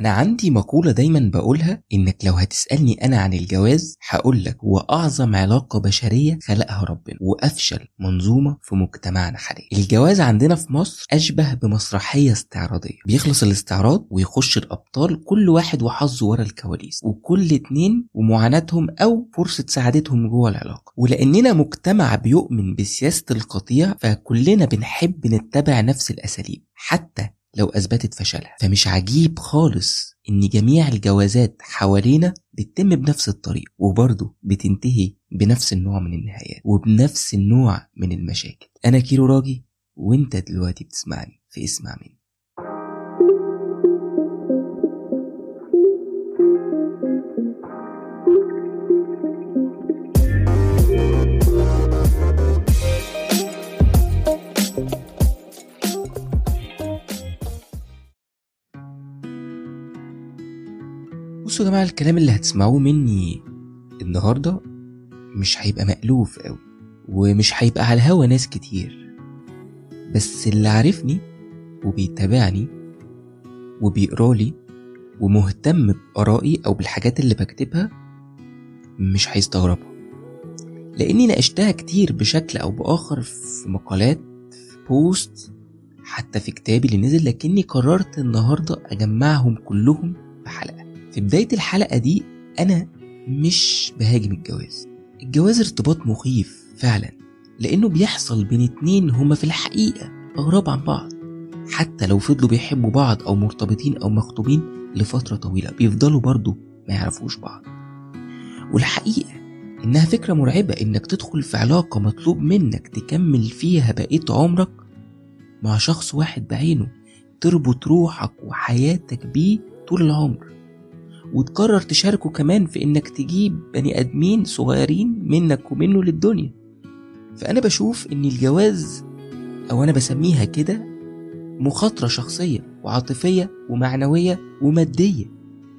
أنا عندي مقولة دايما بقولها إنك لو هتسألني أنا عن الجواز هقولك هو أعظم علاقة بشرية خلقها ربنا وأفشل منظومة في مجتمعنا حاليا. الجواز عندنا في مصر أشبه بمسرحية استعراضية. بيخلص الاستعراض ويخش الأبطال كل واحد وحظه ورا الكواليس وكل اتنين ومعاناتهم أو فرصة سعادتهم جوه العلاقة. ولأننا مجتمع بيؤمن بسياسة القطيع فكلنا بنحب نتبع نفس الأساليب حتى لو أثبتت فشلها. فمش عجيب خالص إن جميع الجوازات حوالينا بتتم بنفس الطريق وبرضه بتنتهي بنفس النوع من النهايات وبنفس النوع من المشاكل. أنا كيرو راجي وأنت دلوقتي بتسمعني في إسمع مني. بصوا يا جماعة الكلام اللي هتسمعوه مني النهاردة مش هيبقى مألوف قوي ومش هيبقى على الهوا ناس كتير. بس اللي عارفني وبيتابعني وبيقرالي ومهتم بآرائي أو بالحاجات اللي بكتبها مش هيستغربها لأني ناقشتها كتير بشكل أو بآخر في مقالات في بوست حتى في كتابي اللي نزل لكني قررت النهاردة أجمعهم كلهم في حلقة في بداية الحلقة دي أنا مش بهاجم الجواز. الجواز ارتباط مخيف فعلا لأنه بيحصل بين اتنين هما في الحقيقة أغراب عن بعض. حتى لو فضلوا بيحبوا بعض أو مرتبطين أو مخطوبين لفترة طويلة بيفضلوا برضو ما يعرفوش بعض. والحقيقة إنها فكرة مرعبة إنك تدخل في علاقة مطلوب منك تكمل فيها بقية عمرك مع شخص واحد بعينه تربط روحك وحياتك بيه طول العمر. وتقرر تشاركه كمان في إنك تجيب بني آدمين صغيرين منك ومنه للدنيا. فأنا بشوف إن الجواز أو أنا بسميها كده مخاطرة شخصية وعاطفية ومعنوية ومادية.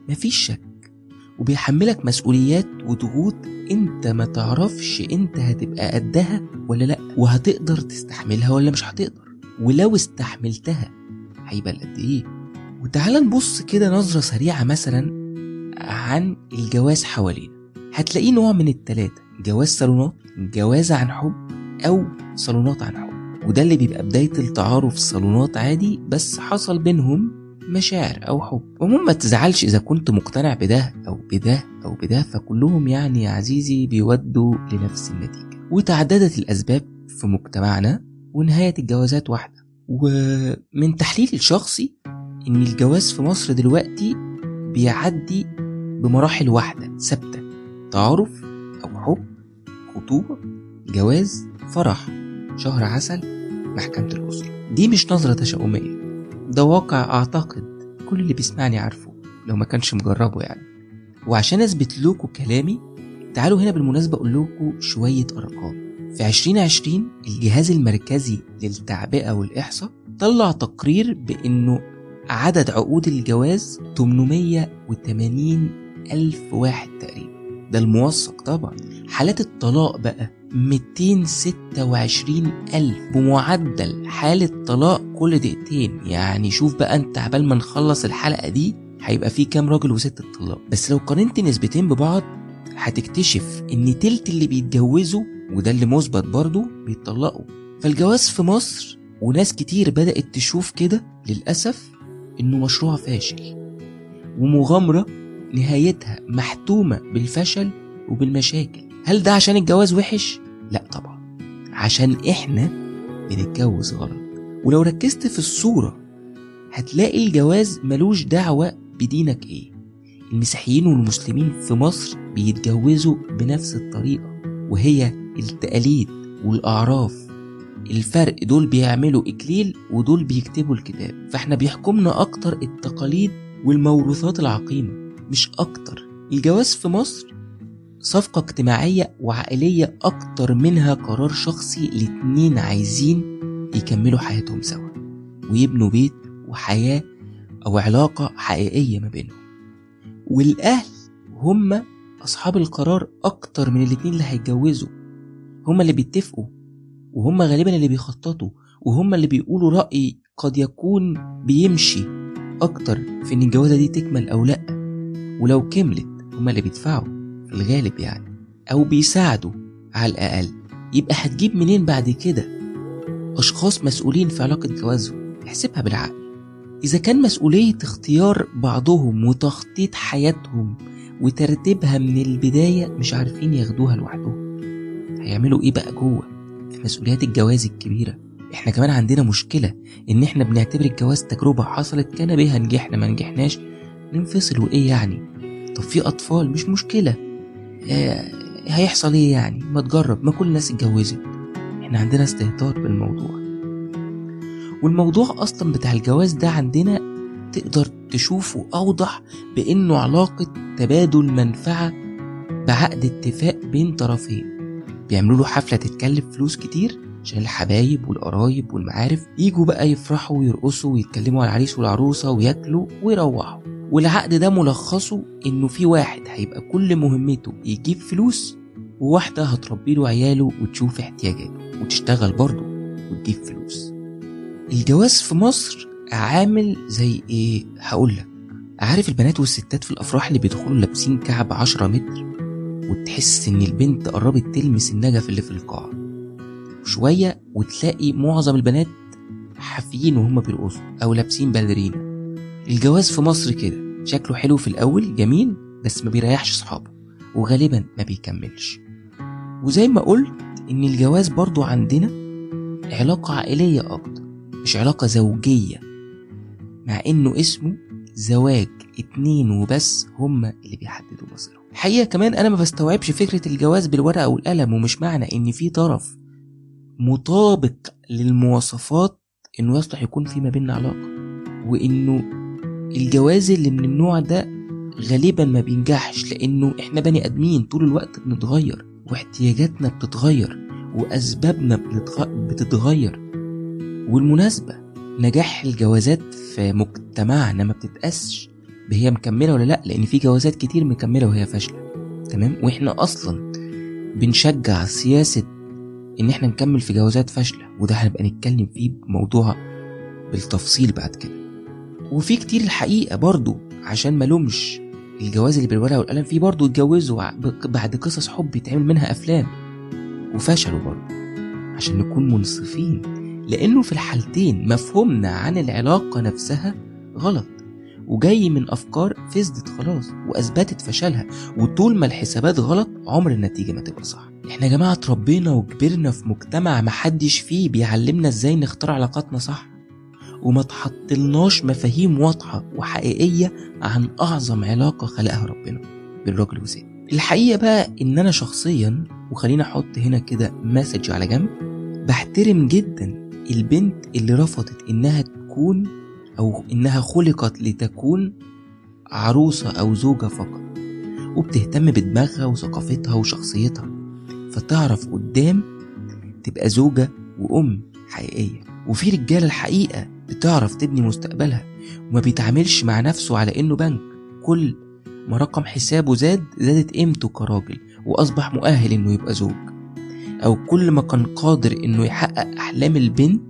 مفيش شك وبيحملك مسؤوليات وضغوط أنت ما تعرفش أنت هتبقى قدها ولا لأ وهتقدر تستحملها ولا مش هتقدر. ولو استحملتها هيبقى قد إيه؟ وتعال نبص كده نظرة سريعة مثلا عن الجواز حوالينا. هتلاقيه نوع من التلاتة جواز صالونات جواز عن حب أو صالونات عن حب. وده اللي بيبقى بداية التعارف صالونات عادي بس حصل بينهم مشاعر أو حب. ومهم ما تزعلش إذا كنت مقتنع بده أو بده أو بده فكلهم يعني يا عزيزي بيودوا لنفس النتيجة. وتعددت الأسباب في مجتمعنا ونهاية الجوازات واحدة. ومن تحليلي الشخصي إن الجواز في مصر دلوقتي بيعدي بمراحل واحدة ثابتة تعارف أو حب خطوبة جواز فرح شهر عسل محكمة الأسرة. دي مش نظرة تشاؤمية ده واقع أعتقد كل اللي بيسمعني عارفه لو ما كانش مجربه يعني. وعشان أثبت لكم كلامي تعالوا هنا بالمناسبة أقول لكم شوية أرقام. في 2020 الجهاز المركزي للتعبئة والإحصاء طلع تقرير بأنه عدد عقود الجواز 880 ألف واحد تقريبا. ده الموثق طبعا. حالات الطلاق بقى 226 ألف بمعدل حالة طلاق كل دقيقتين. يعني شوف بقى أنت عبال ما نخلص الحلقة دي هيبقى في كام راجل وست الطلاق. بس لو قارنت نسبتين ببعض هتكتشف إن تلت اللي بيتجوزوا وده اللي مثبت برضه بيتطلقوا. فالجواز في مصر وناس كتير بدأت تشوف كده للأسف إنه مشروع فاشل ومغامرة نهايتها محتومة بالفشل وبالمشاكل. هل ده عشان الجواز وحش؟ لا طبعا. عشان إحنا بنتجوز غلط. ولو ركزت في الصورة هتلاقي الجواز ملوش دعوة بدينك إيه. المسيحيين والمسلمين في مصر بيتجوزوا بنفس الطريقة وهي التقاليد والأعراف. الفرق دول بيعملوا إكليل ودول بيكتبوا الكتاب. فإحنا بيحكمنا أكتر التقاليد والموروثات العقيمة. مش أكتر. الجواز في مصر صفقة اجتماعية وعائلية أكتر منها قرار شخصي الاتنين عايزين يكملوا حياتهم سوا ويبنوا بيت وحياة أو علاقة حقيقية ما بينهم. والأهل هم أصحاب القرار أكتر من الاتنين اللي هيتجوزوا. هم اللي بيتفقوا وهم غالبا اللي بيخططوا وهم اللي بيقولوا رأي قد يكون بيمشي أكتر في إن الجوازة دي تكمل أو لأ. ولو كملت هما اللي بيدفعوا في الغالب يعني أو بيساعدوا على الأقل. يبقى هتجيب منين بعد كده؟ أشخاص مسؤولين في علاقة جوازهم احسبها بالعقل. إذا كان مسؤولية اختيار بعضهم وتخطيط حياتهم وترتيبها من البداية مش عارفين ياخدوها لوحدهم. هيعملوا إيه بقى جوه؟ في مسؤوليات الجواز الكبيرة. إحنا كمان عندنا مشكلة إن إحنا بنعتبر الجواز تجربة حصلت كان بها نجحنا ما نجحناش. ننفصل وإيه يعني؟ طب في أطفال مش مشكلة. آه هيحصل إيه يعني؟ ما تجرب ما كل الناس اتجوزت. إحنا عندنا استهتار بالموضوع. والموضوع أصلا بتاع الجواز ده عندنا تقدر تشوفه أوضح بإنه علاقة تبادل منفعة بعقد اتفاق بين طرفين. بيعملوا له حفلة تتكلف فلوس كتير عشان الحبايب والقرايب والمعارف يجوا بقى يفرحوا ويرقصوا ويتكلموا على العريس والعروسة وياكلوا ويروحوا. والعقد ده ملخصه إنه في واحد هيبقى كل مهمته يجيب فلوس وواحدة هتربي له عياله وتشوف احتياجاته وتشتغل برضه وتجيب فلوس. الجواز في مصر عامل زي إيه؟ هقولك عارف البنات والستات في الأفراح اللي بيدخلوا لابسين كعب عشرة متر وتحس إن البنت قربت تلمس النجف اللي في القاعة شوية وتلاقي معظم البنات حافيين وهم بيرقصوا أو لابسين باليرينا الجواز في مصر كده. شكله حلو في الأول جميل بس ما بيريحش صحابه وغالبا ما بيكملش. وزي ما قلت إن الجواز برضو عندنا علاقة عائلية أكتر مش علاقة زوجية مع إنه اسمه زواج اتنين وبس هما اللي بيحددوا مصيرهم. الحقيقة كمان أنا ما بستوعبش فكرة الجواز بالورقة والقلم ومش معنى إن في طرف مطابق للمواصفات إنه يصلح يكون في ما بيننا علاقة وإنه الجواز اللي من النوع ده غالبا ما بينجحش لأنه إحنا بني آدمين طول الوقت بنتغير واحتياجاتنا بتتغير وأسبابنا. بتتغير. والمناسبة نجاح الجوازات في مجتمعنا ما بتتقاسش بهي مكملة ولا لأ لأن في جوازات كتير مكملة وهي فاشلة. تمام؟ وإحنا أصلا بنشجع سياسة إن إحنا نكمل في جوازات فاشلة وده هنبقى نتكلم فيه بموضوع بالتفصيل بعد كده. وفي كتير الحقيقة برضو عشان ما لومش الجواز اللي بالورقة والقلم فيه برضو اتجوزوا بعد قصص حب يتعمل منها أفلام وفشلوا برضو عشان نكون منصفين. لأنه في الحالتين مفهومنا عن العلاقة نفسها غلط وجاي من أفكار فسدت خلاص وأثبتت فشلها وطول ما الحسابات غلط عمر النتيجة ما تبقى صح. إحنا يا جماعة اتربينا وكبرنا في مجتمع محدش فيه بيعلمنا إزاي نختار علاقاتنا صح. وما تحطلناش مفاهيم واضحة وحقيقية عن أعظم علاقة خلقها ربنا بالراجل والست. الحقيقة بقى إن أنا شخصيا وخلينا أحط هنا كده مسج على جنب بحترم جدا البنت اللي رفضت إنها تكون أو إنها خلقت لتكون عروسة أو زوجة فقط وبتهتم بدماغها وثقافتها وشخصيتها. فتعرف قدام تبقى زوجة وأم حقيقية. وفي رجالة الحقيقة بتعرف تبني مستقبلها وما بيتعاملش مع نفسه على إنه بنك. كل ما رقم حسابه زاد زادت قيمته كراجل وأصبح مؤهل إنه يبقى زوج. أو كل ما كان قادر إنه يحقق أحلام البنت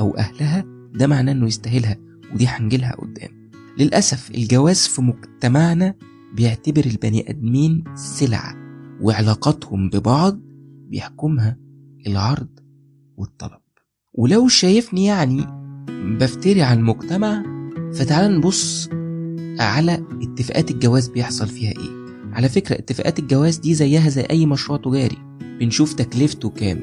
أو أهلها ده معناه إنه يستاهلها ودي هنجيلها قدام. للأسف الجواز في مجتمعنا بيعتبر البني آدمين سلعة وعلاقاتهم ببعض بيحكمها العرض والطلب. ولو شايفني يعني بفتري على المجتمع فتعال نبص على اتفاقات الجواز بيحصل فيها إيه. على فكرة اتفاقات الجواز دي زيها زي أي مشروع تجاري. بنشوف تكلفته كام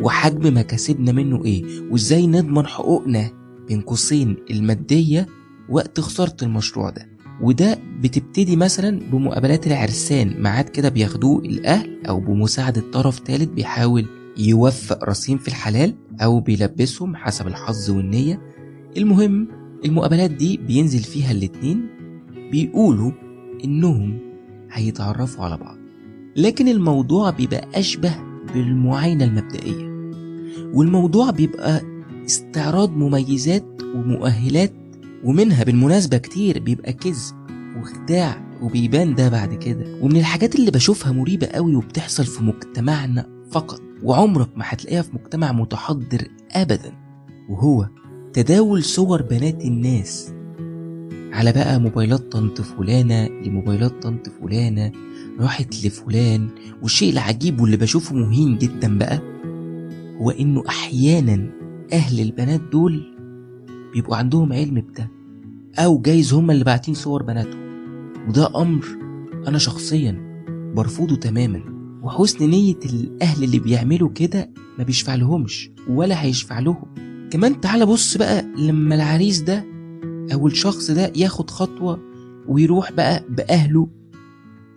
وحجم مكاسبنا منه إيه وإزاي نضمن حقوقنا بين قوسين المادية وقت خسارة المشروع ده. وده بتبتدي مثلا بمقابلات العرسان. ميعاد كده بياخدوه الأهل أو بمساعدة طرف تالت بيحاول يوفق رصين في الحلال أو بيلبسهم حسب الحظ والنية. المهم المقابلات دي بينزل فيها الاتنين بيقولوا إنهم هيتعرفوا على بعض. لكن الموضوع بيبقى أشبه بالمعاينة المبدئية والموضوع بيبقى استعراض مميزات ومؤهلات ومنها بالمناسبة كتير بيبقى كذب وخداع وبيبان ده بعد كده. ومن الحاجات اللي بشوفها مريبة قوي وبتحصل في مجتمعنا فقط وعمرك ما هتلاقيها في مجتمع متحضر ابدا. وهو تداول صور بنات الناس. على بقى موبايلات طنط فلانة لموبايلات طنط فلانة. راحت لفلان. والشيء العجيب واللي بشوفه مهين جدا بقى هو إنه أحيانا أهل البنات دول بيبقوا عندهم علم بده. أو جايز هما اللي باعتين صور بناتهم. وده أمر أنا شخصيا برفضه تماما. وحسن نية الأهل اللي بيعملوا كده ما بيشفع لهمش ولا هيشفع لهم كمان تعالى بص بقى لما العريس ده أو الشخص ده ياخد خطوة ويروح بقى بأهله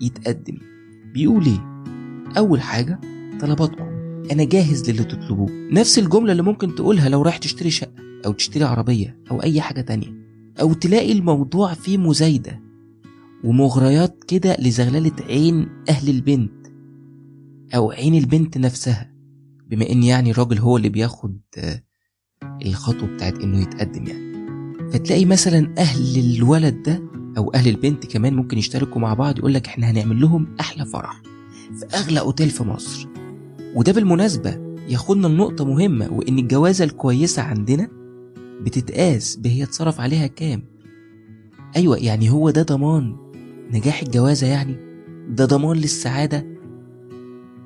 يتقدم. بيقول إيه؟ أول حاجة طلباتكم. أنا جاهز للي تطلبوه. نفس الجملة اللي ممكن تقولها لو رايح تشتري شقة أو تشتري عربية أو أي حاجة تانية. أو تلاقي الموضوع فيه مزايدة ومغريات كده لزغللة عين أهل البنت. أو عين البنت نفسها بما إن يعني الراجل هو اللي بياخد آه، الخطوة بتاعت إنه يتقدم يعني. فتلاقي مثلا أهل الولد ده أو أهل البنت كمان ممكن يشتركوا مع بعض يقول لك إحنا هنعمل لهم أحلى فرح في أغلى أوتيل في مصر. وده بالمناسبة ياخدنا لنقطة مهمة وإن الجوازة الكويسة عندنا بتتقاس بهي اتصرف عليها كام؟ أيوه يعني هو ده ضمان نجاح الجوازة يعني؟ ده ضمان للسعادة؟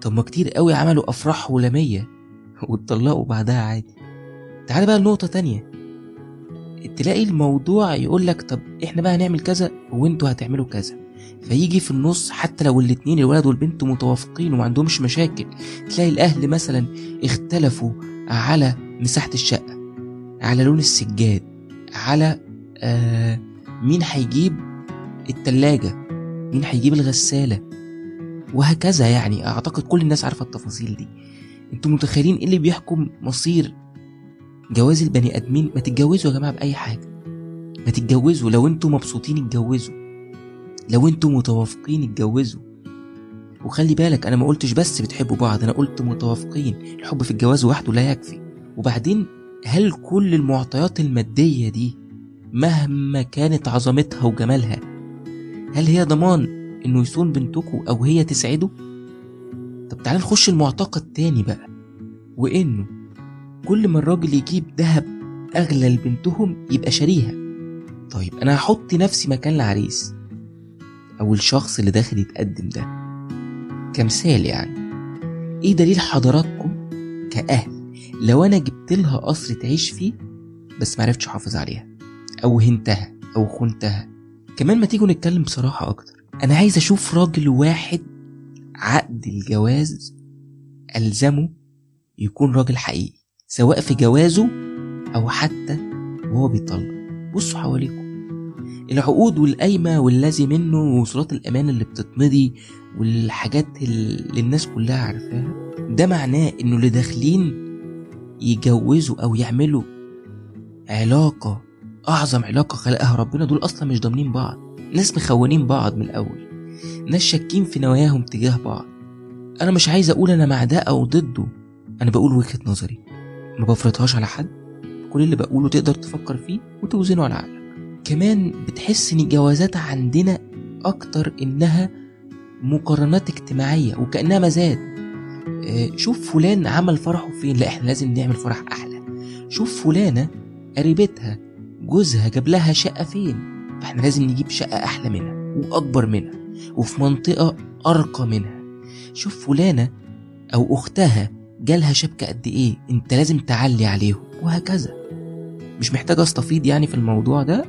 طب ما كتير قوي عملوا أفراح ولميه واتطلقوا بعدها عادي. تعال بقى لنقطة تانية. تلاقي الموضوع يقول لك طب إحنا بقى هنعمل كذا وإنتوا هتعملوا كذا. فيجي في النص حتى لو الاتنين الولد والبنت متوافقين وما عندهمش مشاكل تلاقي الأهل مثلا اختلفوا على مساحة الشقة على لون السجاد على آه مين هيجيب التلاجة مين هيجيب الغسالة. وهكذا يعني. أعتقد كل الناس عارفة التفاصيل دي. أنتوا متخيلين إيه اللي بيحكم مصير جواز البني آدمين؟ ما تتجوزوا يا جماعة بأي حاجة. ما تتجوزوا. لو أنتوا مبسوطين اتجوزوا. لو أنتوا متوافقين اتجوزوا. وخلي بالك أنا ما قلتش بس بتحبوا بعض أنا قلت متوافقين. الحب في الجواز وحده لا يكفي. وبعدين هل كل المعطيات المادية دي مهما كانت عظمتها وجمالها هل هي ضمان؟ إنه يصون بنتكم أو هي تسعده؟ طب تعال نخش المعتقد تاني بقى وإنه كل ما الراجل يجيب ذهب أغلى لبنتهم يبقى شاريها. طيب أنا هحط نفسي مكان العريس. أو الشخص اللي داخل يتقدم ده. كمثال يعني. إيه دليل حضراتكم كأهل؟ لو أنا جبت لها قصر تعيش فيه بس معرفتش أحافظ عليها. أو هنتها أو خنتها. كمان ما تيجوا نتكلم بصراحة أكتر. أنا عايز أشوف راجل واحد عقد الجواز ألزمه يكون راجل حقيقي سواء في جوازه أو حتى وهو بيطلق. بصوا حواليكم. العقود والقايمة والذي منه ووصولات الأمان اللي بتتمضي والحاجات اللي الناس كلها عارفاها ده معناه إنه اللي داخلين يجوزوا أو يعملوا علاقة أعظم علاقة خلقها ربنا دول أصلا مش ضامنين بعض. ناس مخونين بعض من الأول ناس شاكين في نواياهم تجاه بعض. أنا مش عايز أقول أنا مع ده أو ضده أنا بقول وجهة نظري. ما بفرضهاش على حد كل اللي بقوله تقدر تفكر فيه وتوزنه على عقلك. كمان بتحس إن الجوازات عندنا أكتر إنها مقارنات اجتماعية وكأنها مزاد. آه، شوف فلان عمل فرحه فين. لا إحنا لازم نعمل فرح أحلى. شوف فلانة قريبتها جوزها جاب لها شقة فين. فإحنا لازم نجيب شقة أحلى منها وأكبر منها وفي منطقة أرقى منها. شوف فلانة أو أختها جالها شبكة قد إيه أنت لازم تعلي عليهم وهكذا. مش محتاج استفيض يعني في الموضوع ده؟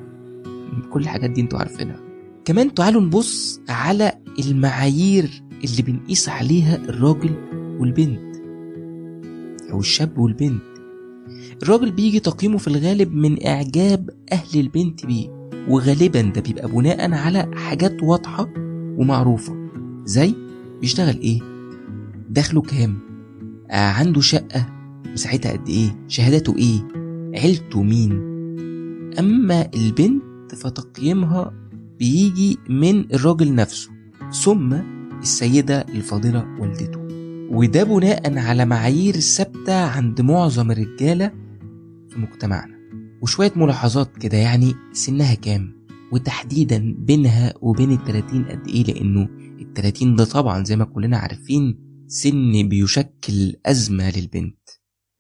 كل الحاجات دي أنتوا عارفينها. كمان تعالوا نبص على المعايير اللي بنقيس عليها الراجل والبنت أو الشاب والبنت. الراجل بيجي تقييمه في الغالب من إعجاب أهل البنت بيه. وغالبا ده بيبقى بناء على حاجات واضحة ومعروفة. زي بيشتغل إيه؟ دخله كام؟ آه عنده شقة؟ مساحتها قد إيه؟ شهادته إيه؟ عيلته مين؟ أما البنت فتقييمها بيجي من الراجل نفسه ثم السيدة الفاضلة والدته. وده بناء على معايير ثابتة عند معظم الرجالة في مجتمعنا. وشوية ملاحظات كده يعني سنها كام؟ وتحديدا بينها وبين التلاتين قد إيه؟ لأنه التلاتين ده طبعا زي ما كلنا عارفين سن بيشكل أزمة للبنت.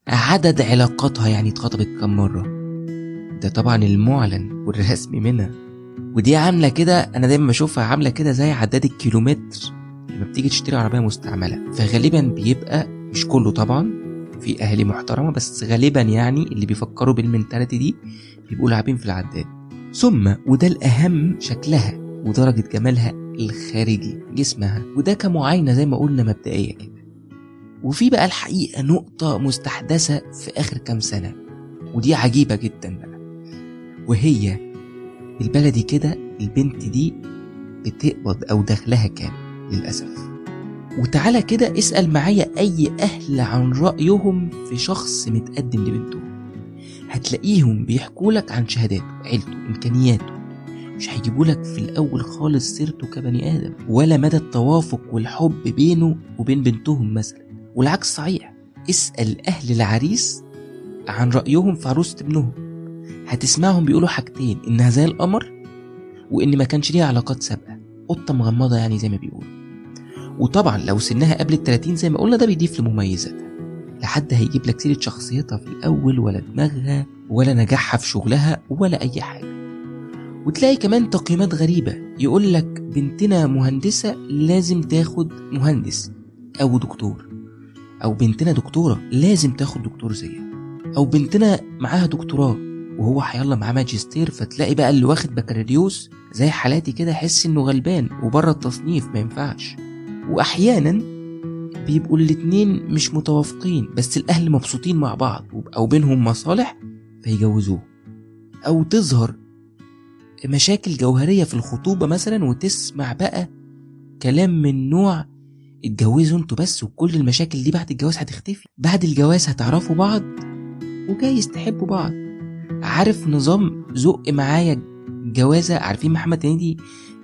عدد علاقاتها يعني اتخطبت كم مرة؟ ده طبعا المعلن والرسمي منها. ودي عاملة كده أنا دايما بشوفها عاملة كده زي عداد الكيلومتر لما بتيجي تشتري عربية مستعملة. فغالبا بيبقى مش كله طبعا في أهالي محترمة بس غالبا يعني اللي بيفكروا بالمنتاليتي دي بيبقوا لاعبين في العداد. ثم وده الأهم شكلها ودرجة جمالها الخارجي جسمها وده كمعاينة زي ما قلنا مبدئية كده. وفي بقى الحقيقة نقطة مستحدثة في آخر كام سنة ودي عجيبة جدا بقى. وهي البلدي كده البنت دي بتقبض أو دخلها كام للأسف؟ وتعالى كده اسأل معايا أي أهل عن رأيهم في شخص متقدم لبنتهم هتلاقيهم بيحكولك عن شهاداته عيلته إمكانياته. مش هيجيبولك في الأول خالص سيرته كبني آدم ولا مدى التوافق والحب بينه وبين بنتهم مثلا. والعكس صحيح اسأل أهل العريس عن رأيهم في عروسة ابنهم. هتسمعهم بيقولوا حاجتين إنها زي القمر وإن ما كانش ليها علاقات سابقة. قطة مغمضة يعني زي ما بيقولوا. وطبعا لو سنها قبل ال 30 زي ما قلنا ده بيضيف لمميزاتها لحد هيجيب لك سيرة شخصيتها في الأول ولا دماغها ولا نجاحها في شغلها ولا أي حاجة. وتلاقي كمان تقييمات غريبة. يقول لك بنتنا مهندسة لازم تاخد مهندس أو دكتور. أو بنتنا دكتورة لازم تاخد دكتور زيها. أو بنتنا معاها دكتوراه وهو هيلا معاه ماجستير فتلاقي بقى اللي واخد بكالوريوس زي حالاتي كده يحس إنه غلبان وبره التصنيف ما ينفعش. وأحيانا بيبقوا الاتنين مش متوافقين بس الأهل مبسوطين مع بعض أو بينهم مصالح فيجوزوه. أو تظهر مشاكل جوهرية في الخطوبة مثلا وتسمع بقى كلام من نوع اتجوزوا أنتوا بس وكل المشاكل دي بعد الجواز هتختفي. بعد الجواز هتعرفوا بعض وجايز تحبوا بعض. عارف نظام زق معايا جوازة؟ عارفين محمد هنيدي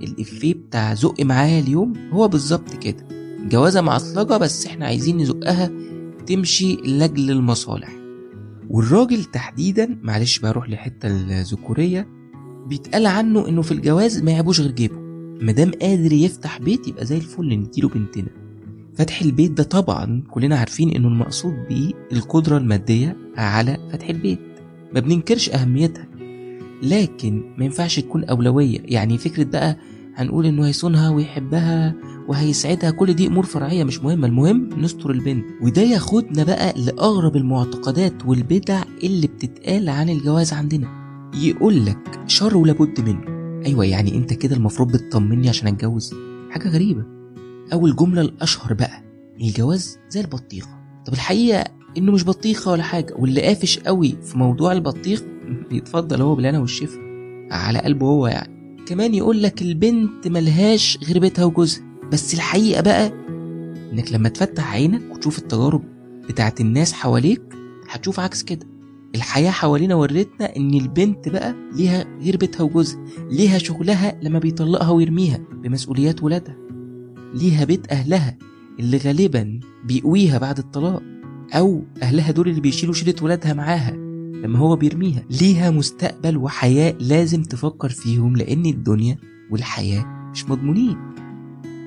الإفيه بتاع زق معايا اليوم هو بالظبط كده. جوازة معصلجة بس إحنا عايزين نزقها تمشي لأجل المصالح. والراجل تحديدا معلش بروح لحتة الذكورية بيتقال عنه إنه في الجواز ما يعيبوش غير جيبه. مادام قادر يفتح بيت يبقى زي الفل نديله بنتنا. فتح البيت ده طبعا كلنا عارفين إنه المقصود بيه القدرة المادية على فتح البيت. ما بننكرش أهميتها. لكن ما ينفعش تكون أولوية. يعني فكرة بقى هنقول إنه هيصونها ويحبها وهيسعدها كل دي أمور فرعية مش مهمة. المهم نستر البنت. وده ياخدنا بقى لأغرب المعتقدات والبدع اللي بتتقال عن الجواز عندنا. يقول لك شر ولابد منه. أيوه يعني أنت كده المفروض بتطمني عشان أتجوز. حاجة غريبة. أو الجملة الأشهر بقى الجواز زي البطيخة. طب الحقيقة إنه مش بطيخة ولا حاجة واللي قافش قوي في موضوع البطيخ يتفضل هو بالهنا والشفا على قلبه هو يعني. كمان يقول لك البنت ملهاش غير بيتها وجوزها. بس الحقيقة بقى إنك لما تفتح عينك وتشوف التجارب بتاعت الناس حواليك هتشوف عكس كده. الحياة حوالينا ورتنا إن البنت بقى ليها غير بيتها وجوزها ليها شغلها لما بيطلقها ويرميها بمسؤوليات ولادها ليها بيت أهلها اللي غالبا بيقويها بعد الطلاق أو أهلها دول اللي بيشيلوا شيلة ولادها معاها. لما هو بيرميها. ليها مستقبل وحياة لازم تفكر فيهم لأن الدنيا والحياة مش مضمونين.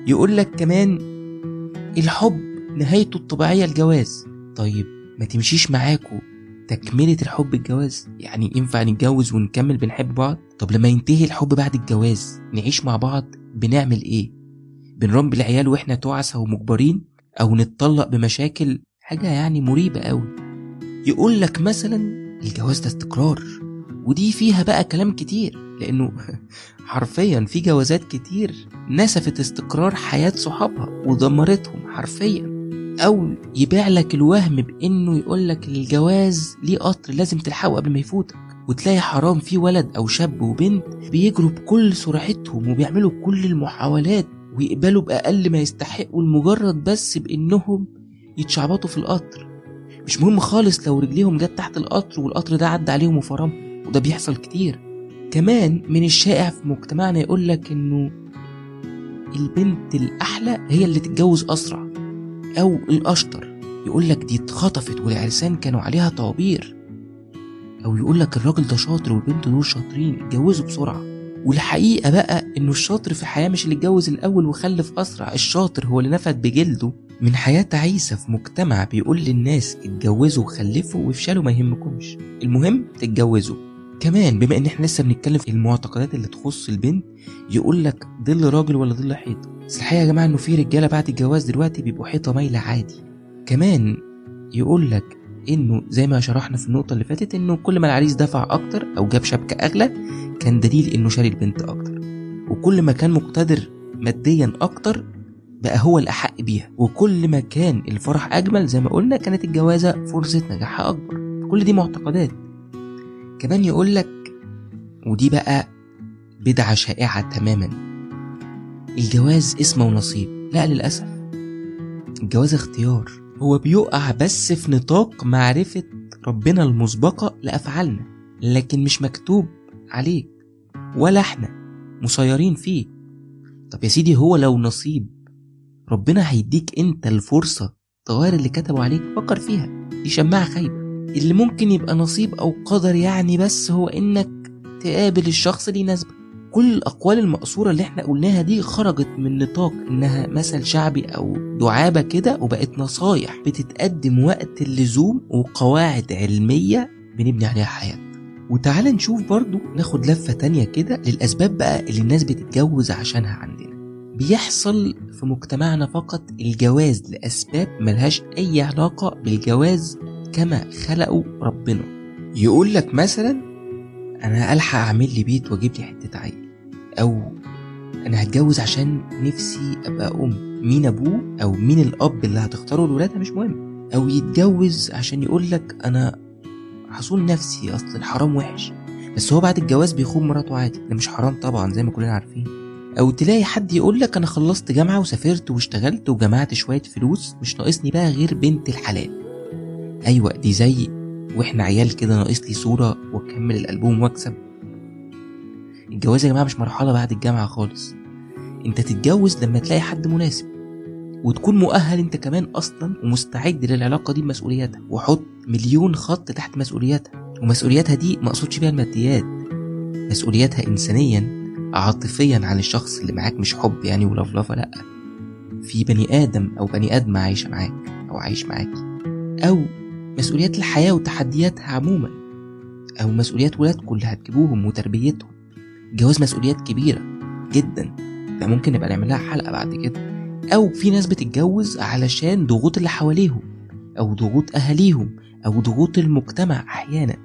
يقول لك كمان الحب نهايته الطبيعية الجواز. طيب ما تمشيش معاكوا تكملة الحب الجواز؟ يعني ينفع نتجوز ونكمل بنحب بعض؟ طب لما ينتهي الحب بعد الجواز نعيش مع بعض؟ بنعمل إيه؟ بنربي العيال وإحنا تعسى ومجبرين؟ أو نتطلق بمشاكل؟ حاجة يعني مريبة قوي يقول لك مثلا الجواز ده استقرار. ودي فيها بقى كلام كتير لأنه حرفيا في جوازات كتير نسفت استقرار حياة صحابها ودمرتهم حرفيا. أو يبيع لك الوهم بإنه يقول لك الجواز ليه قطر لازم تلحقه قبل ما يفوتك. وتلاقي حرام في ولد أو شاب وبنت بيجروا بكل سرعتهم وبيعملوا كل المحاولات ويقبلوا بأقل ما يستحقوا لمجرد بس بإنهم يتشعبطوا في القطر. مش مهم خالص لو رجليهم جت تحت القطر والقطر ده عدى عليهم وفرمهم وده بيحصل كتير. كمان من الشائع في مجتمعنا يقول لك إنه البنت الأحلى هي اللي تتجوز أسرع أو الأشطر. يقول لك دي اتخطفت والعرسان كانوا عليها طوابير. أو يقول لك الراجل ده شاطر والبنت دول شاطرين اتجوزوا بسرعة. والحقيقة بقى إنه الشاطر في الحياة مش اللي اتجوز الأول وخلف أسرع الشاطر هو اللي نفد بجلده. من حياة تعيسة في مجتمع بيقول للناس اتجوزوا وخلفوا وافشلوا ما يهمكمش. المهم تتجوزوا. كمان بما إن إحنا لسه بنتكلم في المعتقدات اللي تخص البنت يقول لك ظل راجل ولا ظل حيطه بس الحقيقة يا جماعة إنه في رجالة بعد الجواز دلوقتي بيبقوا حيطة مايلة عادي. كمان يقول لك إنه زي ما شرحنا في النقطة اللي فاتت إنه كل ما العريس دفع أكتر أو جاب شبكة أغلى كان دليل إنه شاري البنت أكتر. وكل ما كان مقتدر ماديا أكتر بقى هو الأحق بيها. وكل ما كان الفرح أجمل زي ما قلنا كانت الجوازة فرصة نجاحها أكبر. كل دي معتقدات. كمان يقول لك ودي بقى بدعة شائعة تماما. الجواز اسمه ونصيب. لا للأسف. الجواز اختيار. هو بيقع بس في نطاق معرفة ربنا المسبقة لأفعالنا لكن مش مكتوب عليك ولا إحنا مسيرين فيه. طب يا سيدي هو لو نصيب ربنا هيديك انت الفرصة تغير اللي كتبوا عليك فكر فيها دي شماعة خايبة. اللي ممكن يبقى نصيب أو قدر يعني بس هو إنك تقابل الشخص اللي يناسبك كل الأقوال المقصورة اللي إحنا قلناها دي خرجت من نطاق إنها مثل شعبي أو دعابة كده وبقت نصايح بتتقدم وقت اللزوم وقواعد علمية بنبني عليها حياتنا. وتعال نشوف برضو ناخد لفة تانية كده للأسباب بقى اللي الناس بتتجوز عشانها عندنا. بيحصل في مجتمعنا فقط الجواز لأسباب ملهاش أي علاقة بالجواز كما خلقه ربنا. يقول لك مثلا أنا ألحق أعمل لي بيت وأجيب لي حتة عيل أو أنا هتجوز عشان نفسي أبقى أم. مين أبوه أو مين الأب اللي هتختاره لولادها مش مهم. أو يتجوز عشان يقول لك أنا حصول نفسي أصل الحرام وحش. بس هو بعد الجواز بيخون مراته عادي. ده مش حرام طبعا زي ما كلنا عارفين. أو تلاقي حد يقول لك أنا خلصت جامعة وسافرت واشتغلت وجمعت شوية فلوس مش ناقصني بقى غير بنت الحلال. أيوه دي زي وإحنا عيال كده ناقص لي صورة وأكمل الألبوم وأكسب. الجواز يا جماعة مش مرحلة بعد الجامعة خالص. أنت تتجوز لما تلاقي حد مناسب. وتكون مؤهل أنت كمان أصلا ومستعد للعلاقة دي بمسؤولياتها. وحط مليون خط تحت مسؤولياتها. ومسؤولياتها دي ما أقصدش بيها الماديات. مسؤولياتها انسانيا عاطفيا عن الشخص اللي معاك مش حب يعني ولفلفه لأ. في بني آدم أو بني ادمه عايشة معاك أو عايش معاكي أو مسؤوليات الحياة وتحدياتها عموما أو مسؤوليات ولادكم اللي هتجيبوهم وتربيتهم. الجواز مسؤوليات كبيرة جدا ده ممكن نبقى نعمل لها حلقة بعد كده. أو في ناس بتتجوز علشان ضغوط اللي حواليهم أو ضغوط أهاليهم أو ضغوط المجتمع أحيانا.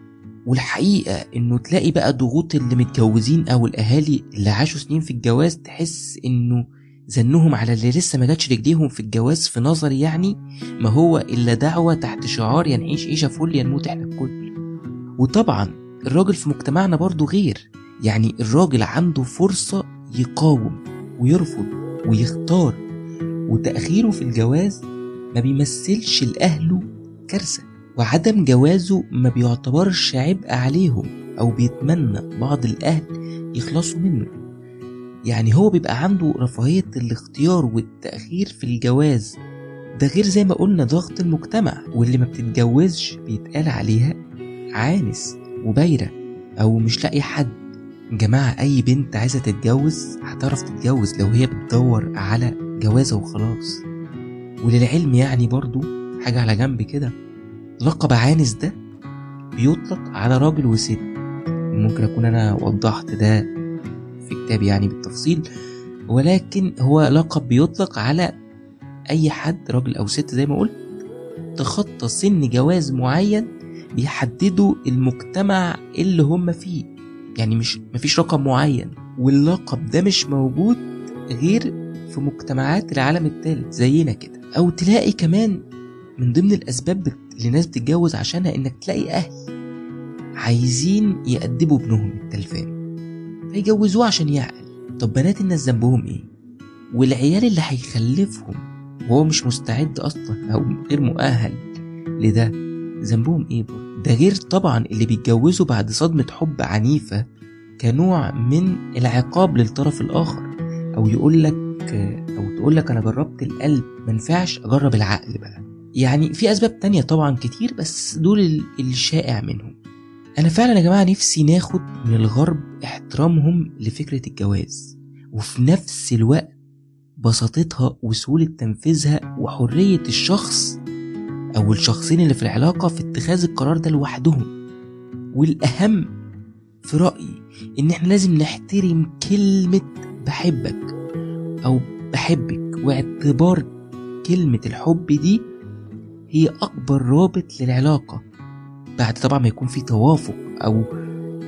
والحقيقة إنه تلاقي بقى ضغوط اللي متجوزين أو الأهالي اللي عاشوا سنين في الجواز تحس إنه زنهم على اللي لسه ما جاتش رجليهم في الجواز في نظري يعني ما هو إلا دعوة تحت شعار يا نعيش عيشة فل يا نموت إحنا الكل. وطبعا الراجل في مجتمعنا برضه غير. يعني الراجل عنده فرصة يقاوم ويرفض ويختار. وتأخيره في الجواز ما بيمثلش لأهله كارثة. وعدم جوازه ما بيعتبرش عبء عليهم أو بيتمنى بعض الأهل يخلصوا منه. يعني هو بيبقى عنده رفاهية الاختيار والتأخير في الجواز. ده غير زي ما قلنا ضغط المجتمع واللي ما بتتجوزش بيتقال عليها عانس وبايرة أو مش لاقي حد. جماعة أي بنت عايزة تتجوز هتعرف تتجوز لو هي بتدور على جوازة وخلاص. وللعلم يعني برضو حاجة على جنب كده. لقب عانس ده بيطلق على راجل وست. ممكن أكون أنا وضحت ده في كتابي يعني بالتفصيل ولكن هو لقب بيطلق على أي حد راجل أو ست زي ما قلت تخطى سن جواز معين بيحددوا المجتمع اللي هم فيه. يعني مش مفيش رقم معين. واللقب ده مش موجود غير في مجتمعات العالم الثالث زينا كده. أو تلاقي كمان من ضمن الأسباب الناس بتتجوز عشانها إنك تلاقي أهل عايزين يأدبوا ابنهم التلفان. فيجوزوه عشان يعقل. طب بنات الناس ذنبهم إيه؟ والعيال اللي هيخلفهم وهو مش مستعد أصلا أو غير مؤهل لده ذنبهم إيه برضه ده غير طبعا اللي بيتجوزوا بعد صدمة حب عنيفة كنوع من العقاب للطرف الآخر. أو يقول لك أو تقول لك أنا جربت القلب منفعش أجرب العقل بقى. يعني في أسباب تانية طبعا كتير بس دول الشائع منهم. أنا فعلا يا جماعة نفسي ناخد من الغرب احترامهم لفكرة الجواز وفي نفس الوقت بساطتها وسهولة تنفيذها وحرية الشخص أو الشخصين اللي في العلاقة في اتخاذ القرار ده لوحدهم. والأهم في رأيي إن إحنا لازم نحترم كلمة بحبك أو بحبك واعتبار كلمة الحب دي هي أكبر رابط للعلاقة. بعد طبعا ما يكون في توافق أو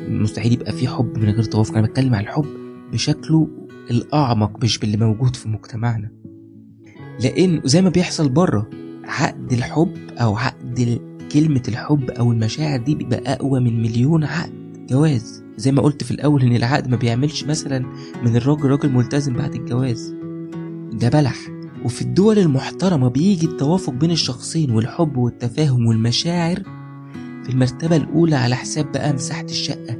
مستحيل يبقى في حب من غير توافق. أنا بتكلم عن الحب بشكله الأعمق مش باللي موجود في مجتمعنا. لأن زي ما بيحصل بره عقد الحب أو عقد كلمة الحب أو المشاعر دي بيبقى أقوى من مليون عقد. جواز. زي ما قلت في الأول إن العقد ما بيعملش مثلا من الراجل راجل ملتزم بعد الجواز. ده بلح. وفي الدول المحترمة بيجي التوافق بين الشخصين والحب والتفاهم والمشاعر في المرتبة الأولى على حساب بقى مساحة الشقة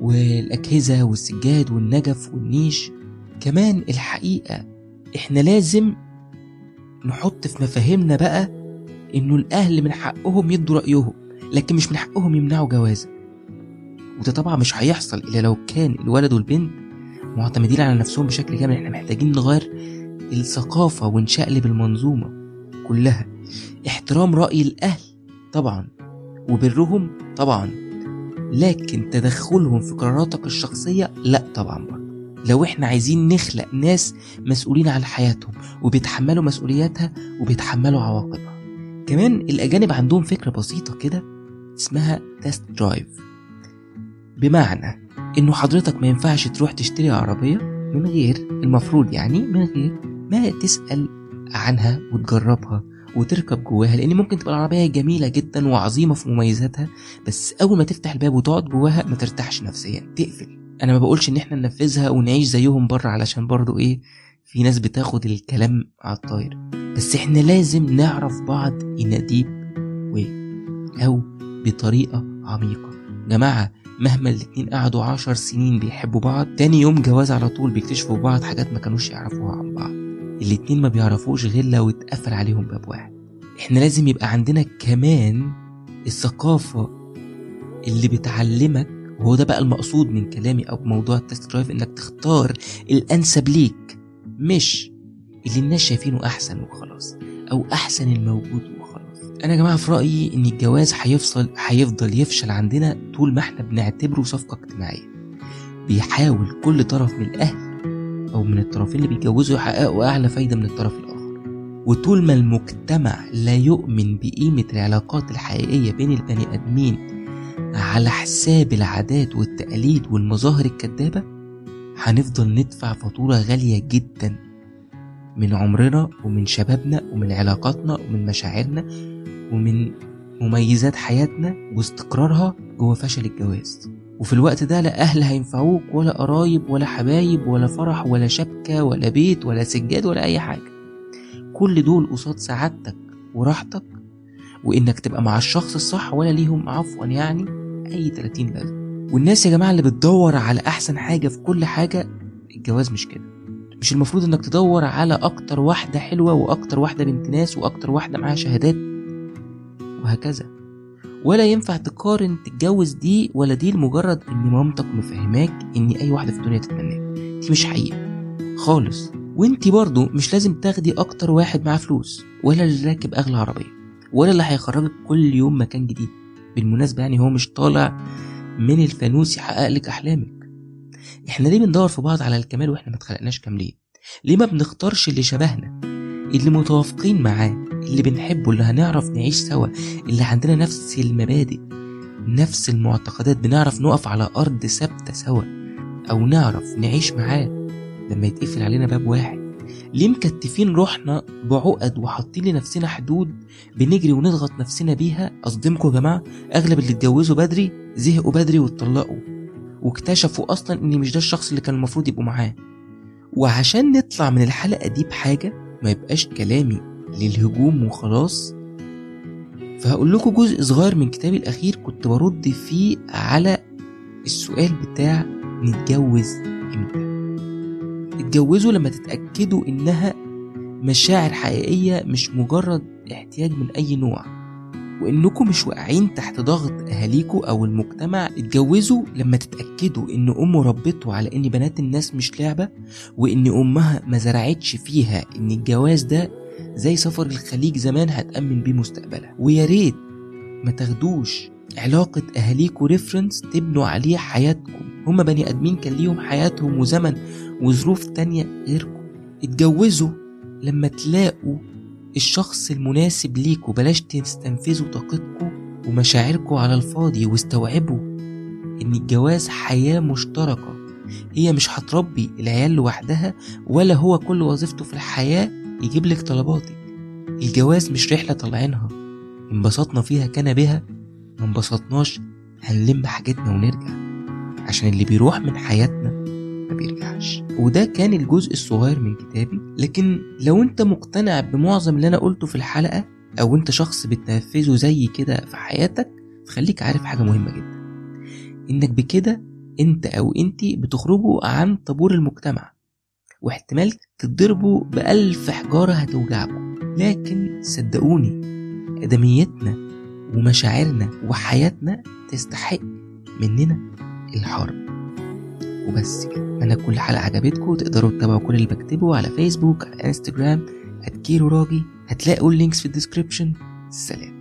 والأجهزة والسجاد والنجف والنيش. كمان الحقيقة إحنا لازم نحط في مفاهيمنا بقى إنه الأهل من حقهم يدوا رأيهم لكن مش من حقهم يمنعوا جوازة. وده طبعا مش هيحصل إلا لو كان الولد والبنت معتمدين على نفسهم بشكل كامل. إحنا محتاجين نغير الثقافة ونشقلب المنظومة كلها. احترام رأي الأهل طبعا. وبرهم طبعا. لكن تدخلهم في قراراتك الشخصية لا طبعا. برضه لو إحنا عايزين نخلق ناس مسؤولين عن حياتهم وبيتحملوا مسؤولياتها وبيتحملوا عواقبها. كمان الأجانب عندهم فكرة بسيطة كده اسمها test drive بمعنى إنه حضرتك ما ينفعش تروح تشتري عربية من غير المفروض يعني من غير ما تسأل عنها وتجربها وتركب جواها لأن ممكن تبقى العربية جميلة جدا وعظيمة في مميزاتها بس أول ما تفتح الباب وتقعد جواها ما ترتاحش نفسيا تقفل. أنا ما بقولش إن إحنا ننفذها ونعيش زيهم بره علشان برضو إيه في ناس بتاخد الكلام على الطاير. بس إحنا لازم نعرف بعض deep way أو بطريقة عميقة. جماعة مهما الاتنين قعدوا عشر سنين بيحبوا بعض تاني يوم جواز على طول بيكتشفوا بعض حاجات ما كانوش يعرفوها عن بعض. الاتنين ما بيعرفوش غير لو اتقفل عليهم باب واحد. إحنا لازم يبقى عندنا كمان الثقافة اللي بتعلمك وهو ده بقى المقصود من كلامي أو بموضوع ال test drive إنك تختار الأنسب ليك مش اللي الناس شايفينه أحسن وخلاص أو أحسن الموجود وخلاص. أنا يا جماعة في رأيي إن الجواز هيفصل هيفضل يفشل عندنا طول ما إحنا بنعتبره صفقة اجتماعية. بيحاول كل طرف من الأهل أو من الطرفين اللي بيتجوزوا يحققوا أعلى فايدة من الطرف الآخر. وطول ما المجتمع لا يؤمن بقيمة العلاقات الحقيقية بين البني آدمين على حساب العادات والتقاليد والمظاهر الكدابة هنفضل ندفع فاتورة غالية جدا من عمرنا ومن شبابنا ومن علاقاتنا ومن مشاعرنا ومن مميزات حياتنا واستقرارها جوه فشل الجواز. وفي الوقت ده لا أهل هينفعوك ولا قرايب ولا حبايب ولا فرح ولا شبكة ولا بيت ولا سجاد ولا أي حاجة. كل دول قصاد سعادتك وراحتك وإنك تبقى مع الشخص الصح ولا ليهم عفوا يعني أي 30 لازمة. والناس يا جماعة اللي بتدور على أحسن حاجة في كل حاجة الجواز مش كده. مش المفروض إنك تدور على أكتر واحدة حلوة وأكتر واحدة بنت ناس وأكتر واحدة معاها شهادات وهكذا. ولا ينفع تقارن تتجوز دي ولا دي لمجرد إن مامتك مفهماك إن أي واحدة في الدنيا تتمناك. دي مش حقيقة. خالص. وإنتي برضو مش لازم تاخدي أكتر واحد معاه فلوس ولا اللي راكب أغلى عربية ولا اللي هيخرجك كل يوم مكان جديد. بالمناسبة يعني هو مش طالع من الفانوس يحقق لك أحلامك. إحنا ليه بندور في بعض على الكمال وإحنا ما اتخلقناش كاملين؟ ليه ما بنختارش اللي شبهنا اللي متوافقين معاه؟ اللي بنحبه اللي هنعرف نعيش سوا اللي عندنا نفس المبادئ نفس المعتقدات بنعرف نقف على أرض ثابتة سوا أو نعرف نعيش معاه. لما يتقفل علينا باب واحد ليه مكتفين روحنا بعقد وحاطين لنفسنا حدود بنجري ونضغط نفسنا بيها؟ أصدمكم يا جماعة أغلب اللي اتجوزوا بدري زهقوا بدري واتطلقوا واكتشفوا أصلا إن مش ده الشخص اللي كان المفروض يبقوا معاه. وعشان نطلع من الحلقة دي بحاجة ما يبقاش كلامي للهجوم وخلاص. فهقول لكم جزء صغير من كتابي الأخير كنت برد فيه على السؤال بتاع نتجوز إمتى. اتجوزوا لما تتأكدوا إنها مشاعر حقيقية مش مجرد احتياج من أي نوع. وإنكم مش واقعين تحت ضغط اهاليكم أو المجتمع. اتجوزوا لما تتأكدوا إن امه ربته على إن بنات الناس مش لعبة وإن أمها ما زرعتش فيها إن الجواز ده زي سفر الخليج زمان هتأمن بيه مستقبلها ويا ريت ما تاخدوش علاقة أهاليكوا ريفرنس تبنوا عليه حياتكم. هما بني آدمين كان ليهم حياتهم وزمن وظروف تانية غيركم. اتجوزوا لما تلاقوا الشخص المناسب ليكوا. بلاش تستنفذوا طاقتكم ومشاعركم على الفاضي واستوعبوا إن الجواز حياة مشتركة. هي مش هتربي العيال لوحدها ولا هو كل وظيفته في الحياة يجيب لك طلباتك الجواز مش رحلة طالعينها. انبسطنا فيها كان بها ما انبسطناش هنلم حاجتنا ونرجع. عشان اللي بيروح من حياتنا ما بيرجعش. وده كان الجزء الصغير من كتابي. لكن لو انت مقتنع بمعظم اللي أنا قلته في الحلقة أو انت شخص بتنفذه زي كده في حياتك فخليك عارف حاجة مهمة جدا. انك بكده انت أو انتي بتخرجوا عن طابور المجتمع. واحتمال تتضربوا بألف حجارة هتوجعكم. لكن صدقوني أدميتنا ومشاعرنا وحياتنا تستحق مننا الحرب. وبس كده. أنا كل حلقة عجبتكم تقدروا تتابعوا كل اللي بكتبه على فيسبوك على انستجرام هتكيرو راجي. هتلاقوا ال links في ال description. سلام.